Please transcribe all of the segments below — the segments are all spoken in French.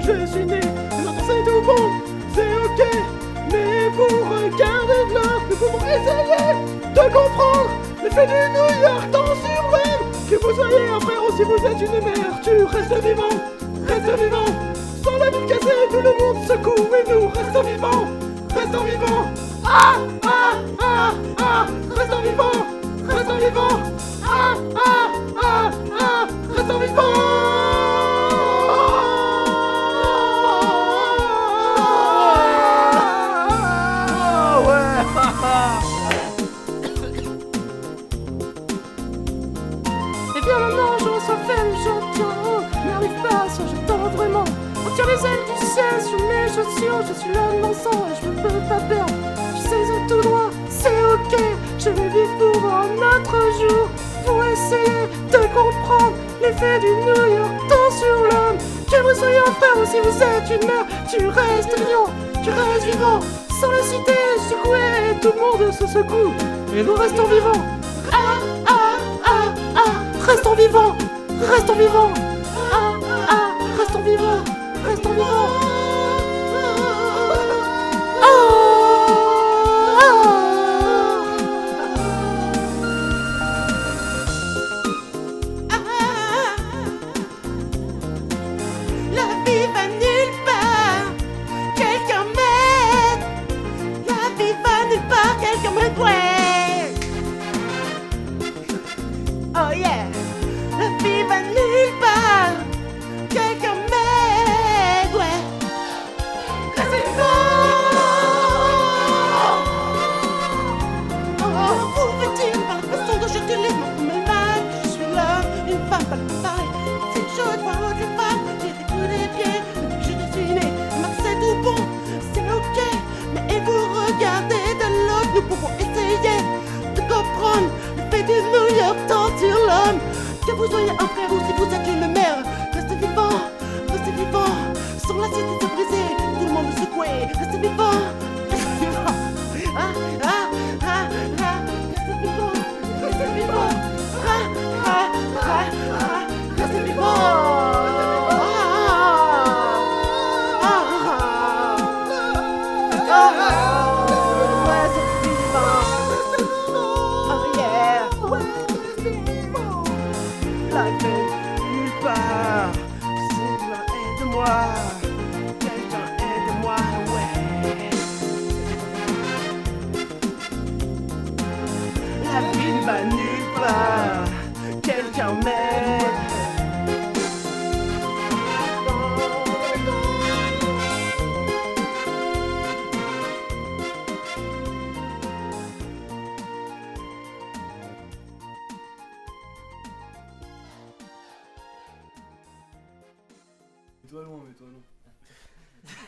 je suis né. C'est tout bon, c'est ok. Mais vous regardez de là, nous pouvons essayer de comprendre l'effet du New York temps sur l'homme. Que vous soyez un frère ou si vous êtes une mère, tu restes vivant, reste vivant. Sans la ville cassée, tout le monde secoue et nous restons vivants, restons vivants. Ah, ça j'attends vraiment. On tire les ailes du ciel sur mes chaussures, je suis l'homme dansant et je ne peux pas perdre. Je sais tout droit, c'est ok, je vais vivre pour un autre jour. Pour essayer de comprendre l'effet du New York temps sur l'homme. Que vous soyez un ou si vous êtes une mère, tu restes vivant, tu restes vivant. Sans la cité secouée, tout le monde se secoue et nous restons vivants. Ah, ah, ah, ah, restons vivants, restons vivants. Vous soyez un frère ou part. Sylvain, aide-moi.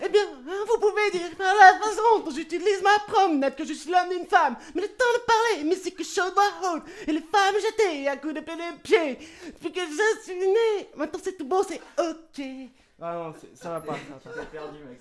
Eh bien, hein, vous pouvez dire par la façon dont j'utilise ma promenade que je suis l'homme d'une femme. Mais le temps de parler, mais c'est que chaud doit haute. Et les femmes jetées à coups de pied de pied. Depuis que je suis né, maintenant c'est tout bon, c'est ok. Ah non, ça va pas, ça va pas. J'ai perdu, Max.